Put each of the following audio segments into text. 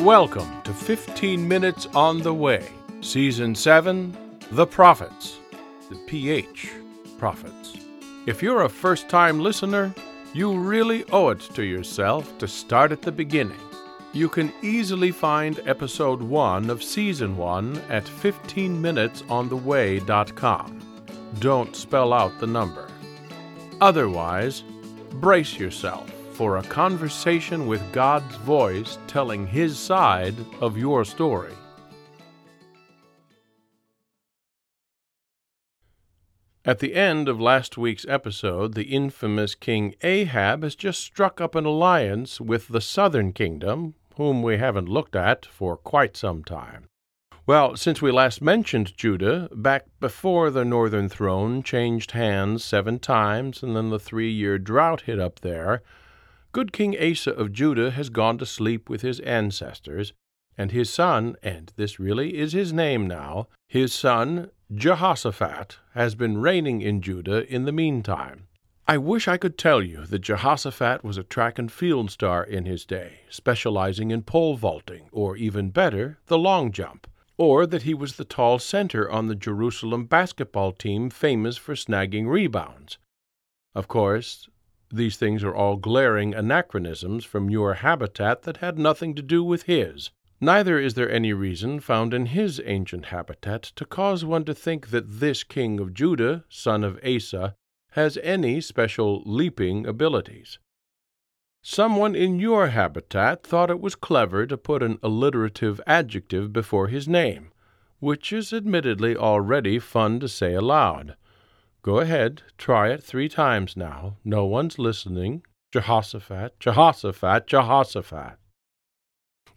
Welcome to 15 Minutes on the Way, Season 7 The Prophets, the PH Prophets. If you're a first time listener, you really owe it to yourself to start at the beginning. You can easily find episode 1 of season 1 at 15minutesontheway.com. Don't spell out the number. Otherwise, brace yourself for a conversation with God's voice telling His side of your story. At the end of last week's episode, the infamous King Ahab has just struck up an alliance with the southern kingdom, whom we haven't looked at for quite some time. Well, since we last mentioned Judah, back before the northern throne changed hands seven times and then the three year drought hit up there, good King Asa of Judah has gone to sleep with his ancestors, and his son, and this really is his name now, his son Jehoshaphat has been reigning in Judah in the meantime. I wish I could tell you that Jehoshaphat was a track and field star in his day, specializing in pole vaulting, or even better, the long jump, or that he was the tall center on the Jerusalem basketball team famous for snagging rebounds. Of course, these things are all glaring anachronisms from your habitat that had nothing to do with his. Neither is there any reason found in his ancient habitat to cause one to think that this king of Judah, son of Asa, has any special leaping abilities. Someone in your habitat thought it was clever to put an alliterative adjective before his name, which is admittedly already fun to say aloud. Go ahead, try it three times now. No one's listening. Jehoshaphat, Jehoshaphat, Jehoshaphat.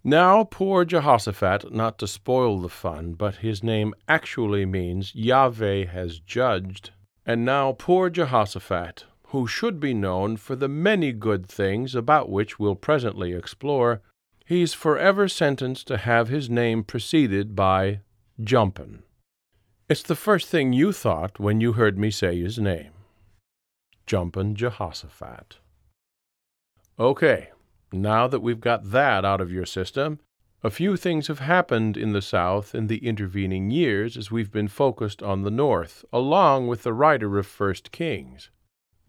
Now, poor Jehoshaphat, not to spoil the fun, but his name actually means Yahweh has judged. And now, poor Jehoshaphat, who should be known for the many good things about which we'll presently explore, he's forever sentenced to have his name preceded by Jumpin'. It's the first thing you thought when you heard me say his name. Jumpin' Jehoshaphat. Okay, now that we've got that out of your system, a few things have happened in the South in the intervening years as we've been focused on the North, along with the writer of First Kings.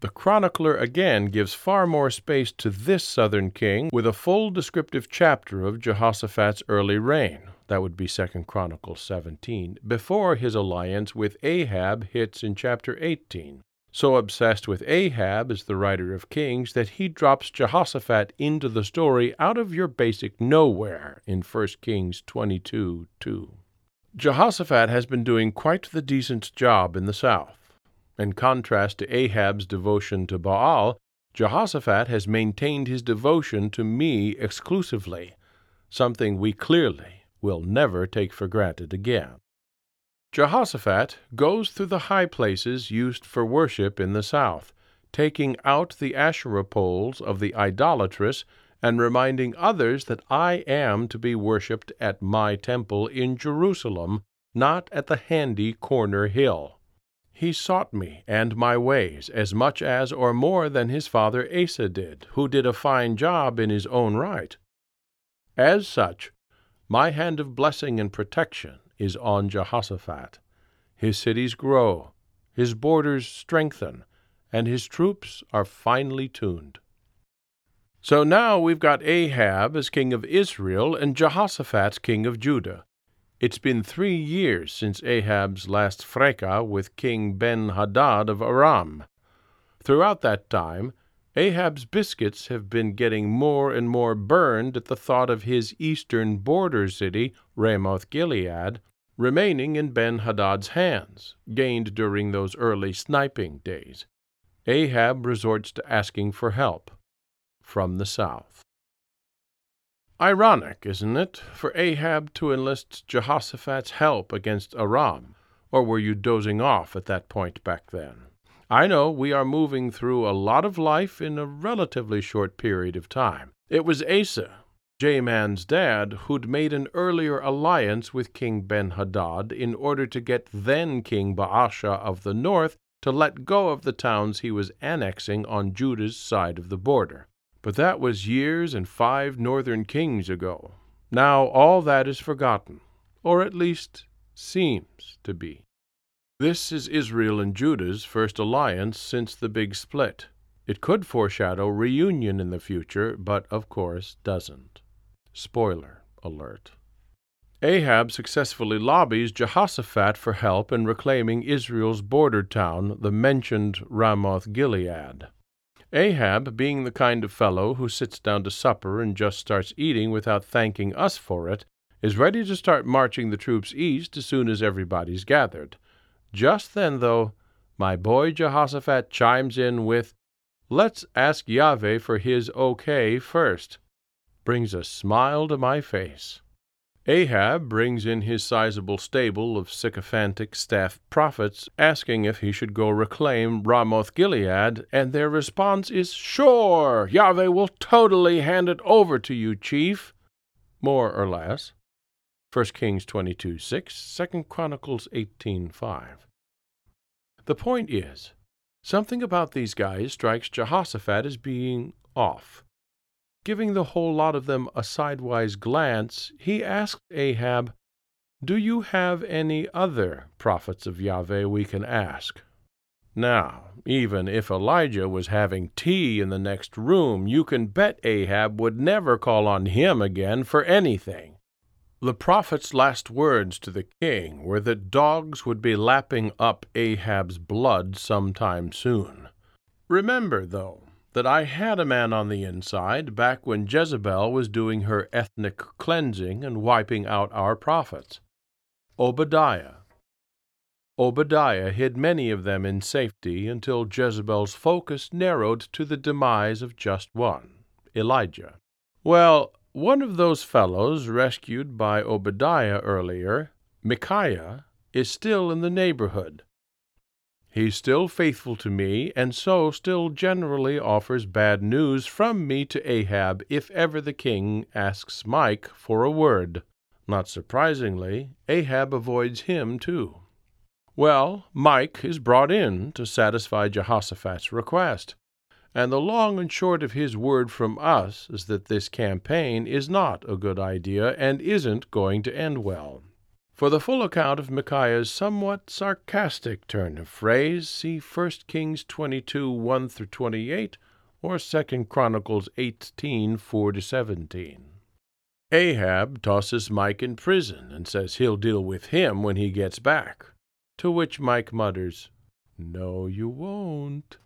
The chronicler again gives far more space to this southern king with a full descriptive chapter of Jehoshaphat's early reign. That would be 2 Chronicles 17, before his alliance with Ahab hits in chapter 18. So obsessed with Ahab as the writer of Kings that he drops Jehoshaphat into the story out of your basic nowhere in 1 Kings 22 2. Jehoshaphat has been doing quite the decent job in the south. In contrast to Ahab's devotion to Baal, Jehoshaphat has maintained his devotion to me exclusively, something we clearly will never take for granted again. Jehoshaphat goes through the high places used for worship in the south, taking out the Asherah poles of the idolatrous and reminding others that I am to be worshipped at my temple in Jerusalem, not at the handy corner hill. He sought me and my ways as much as or more than his father Asa did, who did a fine job in his own right. As such, my hand of blessing and protection is on Jehoshaphat. His cities grow, his borders strengthen, and his troops are finely tuned. So now we've got Ahab as king of Israel and Jehoshaphat king of Judah. It's been three years since Ahab's last fracas with King Ben Hadad of Aram. Throughout that time, Ahab's biscuits have been getting more and more burned at the thought of his eastern border city, Ramoth Gilead, remaining in Ben Hadad's hands, gained during those early sniping days. Ahab resorts to asking for help from the south. Ironic, isn't it, for Ahab to enlist Jehoshaphat's help against Aram? Or were you dozing off at that point back then? I know we are moving through a lot of life in a relatively short period of time. It was Asa, J Man's dad, who'd made an earlier alliance with King Ben Hadad in order to get then King Baasha of the north to let go of the towns he was annexing on Judah's side of the border. But that was years and five northern kings ago. Now all that is forgotten, or at least seems to be. This is Israel and Judah's first alliance since the big split. It could foreshadow reunion in the future, but of course doesn't. Spoiler alert. Ahab successfully lobbies Jehoshaphat for help in reclaiming Israel's border town, the mentioned Ramoth Gilead. Ahab, being the kind of fellow who sits down to supper and just starts eating without thanking us for it, is ready to start marching the troops east as soon as everybody's gathered. Just then, though, my boy Jehoshaphat chimes in with, Let's ask Yahweh for his okay first. Brings a smile to my face. Ahab brings in his sizable stable of sycophantic staff prophets, asking if he should go reclaim Ramoth Gilead, and their response is, Sure, Yahweh will totally hand it over to you, chief. More or less. 1 Kings 22 6, 2 Chronicles 18 5. The point is, something about these guys strikes Jehoshaphat as being off. Giving the whole lot of them a sidewise glance, he asked Ahab, Do you have any other prophets of Yahweh we can ask? Now, even if Elijah was having tea in the next room, you can bet Ahab would never call on him again for anything. The prophet's last words to the king were that dogs would be lapping up Ahab's blood sometime soon. Remember, though, that I had a man on the inside back when Jezebel was doing her ethnic cleansing and wiping out our prophets. Obadiah. Obadiah hid many of them in safety until Jezebel's focus narrowed to the demise of just one, Elijah. Well, one of those fellows rescued by Obadiah earlier, Micaiah, is still in the neighborhood. He's still faithful to me, and so still generally offers bad news from me to Ahab if ever the king asks Mike for a word. Not surprisingly, Ahab avoids him too. Well, Mike is brought in to satisfy Jehoshaphat's request, and the long and short of his word from us is that this campaign is not a good idea and isn't going to end well. For the full account of Micaiah's somewhat sarcastic turn of phrase, see 1 Kings 22 1 through 28 or 2 Chronicles 18 4 to 17. Ahab tosses Mike in prison and says he'll deal with him when he gets back. To which Mike mutters, No, you won't.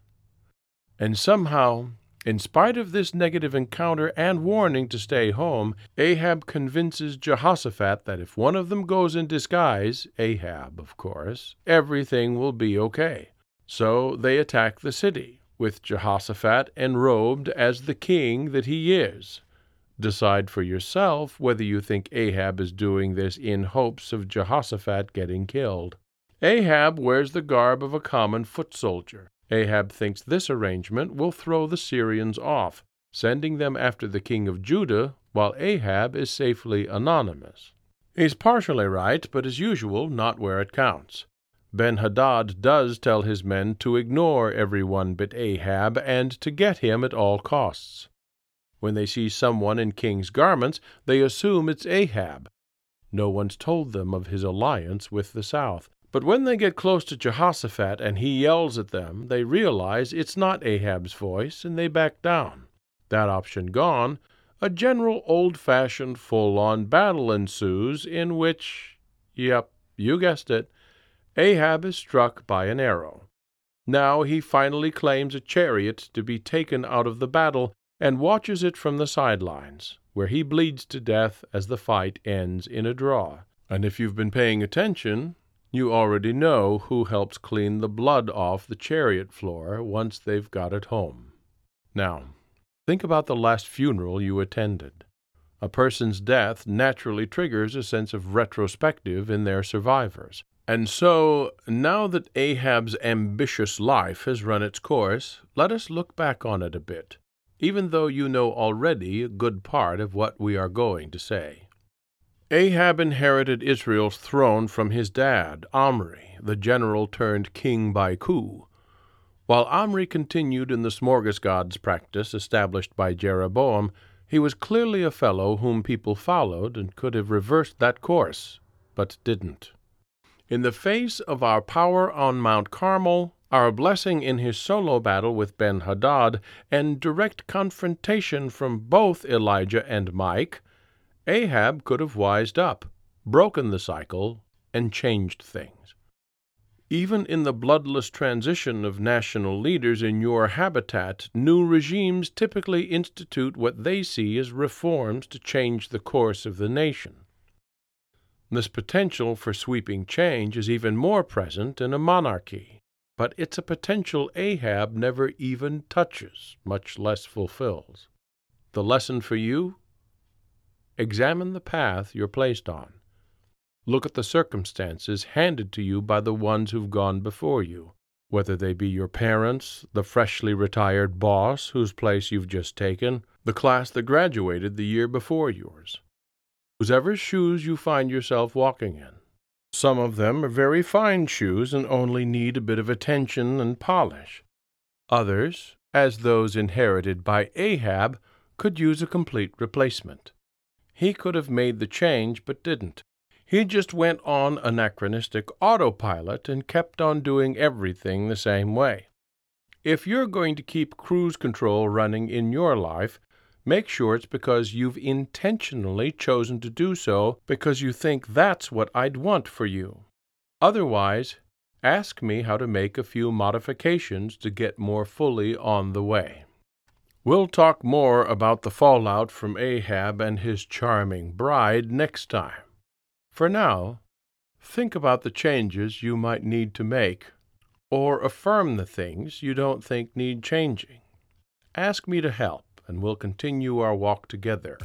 And somehow in spite of this negative encounter and warning to stay home, Ahab convinces Jehoshaphat that if one of them goes in disguise, Ahab, of course, everything will be okay. So they attack the city, with Jehoshaphat enrobed as the king that he is. Decide for yourself whether you think Ahab is doing this in hopes of Jehoshaphat getting killed. Ahab wears the garb of a common foot soldier. Ahab thinks this arrangement will throw the Syrians off, sending them after the king of Judah, while Ahab is safely anonymous. He's partially right, but as usual, not where it counts. Ben Hadad does tell his men to ignore everyone but Ahab and to get him at all costs. When they see someone in king's garments, they assume it's Ahab. No one's told them of his alliance with the south, but when they get close to Jehoshaphat and he yells at them, they realize it's not Ahab's voice and they back down. That option gone, a general old fashioned full on battle ensues in which, yep, you guessed it, Ahab is struck by an arrow. Now he finally claims a chariot to be taken out of the battle and watches it from the sidelines, where he bleeds to death as the fight ends in a draw. And if you've been paying attention, you already know who helps clean the blood off the chariot floor once they've got it home. Now, think about the last funeral you attended. A person's death naturally triggers a sense of retrospective in their survivors. And so, now that Ahab's ambitious life has run its course, let us look back on it a bit, even though you know already a good part of what we are going to say. Ahab inherited Israel's throne from his dad, Omri, the general turned king by coup. While Omri continued in the smorgasbord practice established by Jeroboam, He was clearly a fellow whom people followed and could have reversed that course, but didn't. In the face of our power on Mount Carmel, our blessing in his solo battle with Ben Hadad, and direct confrontation from both Elijah and Mike, Ahab could have wised up, broken the cycle, and changed things. Even in the bloodless transition of national leaders in your habitat, new regimes typically institute what they see as reforms to change the course of the nation. This potential for sweeping change is even more present in a monarchy, but it's a potential Ahab never even touches, much less fulfills. The lesson for you? Examine the path you're placed on. Look at the circumstances handed to you by the ones who've gone before you, whether they be your parents, the freshly retired boss whose place you've just taken, the class that graduated the year before yours whosever shoes you find yourself walking in. Some of them are very fine shoes and only need a bit of attention and polish. Others, as those inherited by Ahab, could use a complete replacement. He could have made the change, but didn't. He just went on anachronistic autopilot and kept on doing everything the same way. If you're going to keep cruise control running in your life, make sure it's because you've intentionally chosen to do so because you think that's what I'd want for you. Otherwise, ask me how to make a few modifications to get more fully on the way. We'll talk more about the fallout from Ahab and his charming bride next time. For now, think about the changes you might need to make, or affirm the things you don't think need changing. Ask me to help and we'll continue our walk together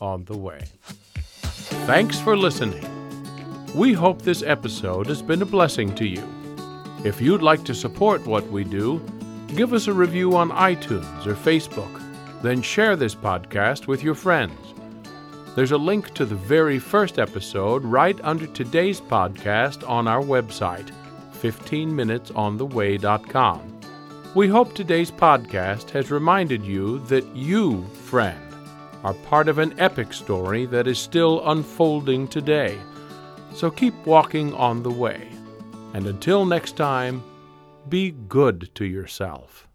on the way. Thanks for listening. We hope this episode has been a blessing to you. If you'd like to support what we do, give us a review on iTunes or Facebook, then share this podcast with your friends. There's a link to the very first episode right under today's podcast on our website, 15minutesontheway.com. We hope today's podcast has reminded you that you, friend, are part of an epic story that is still unfolding today. So keep walking on the way. And until next time, be good to yourself.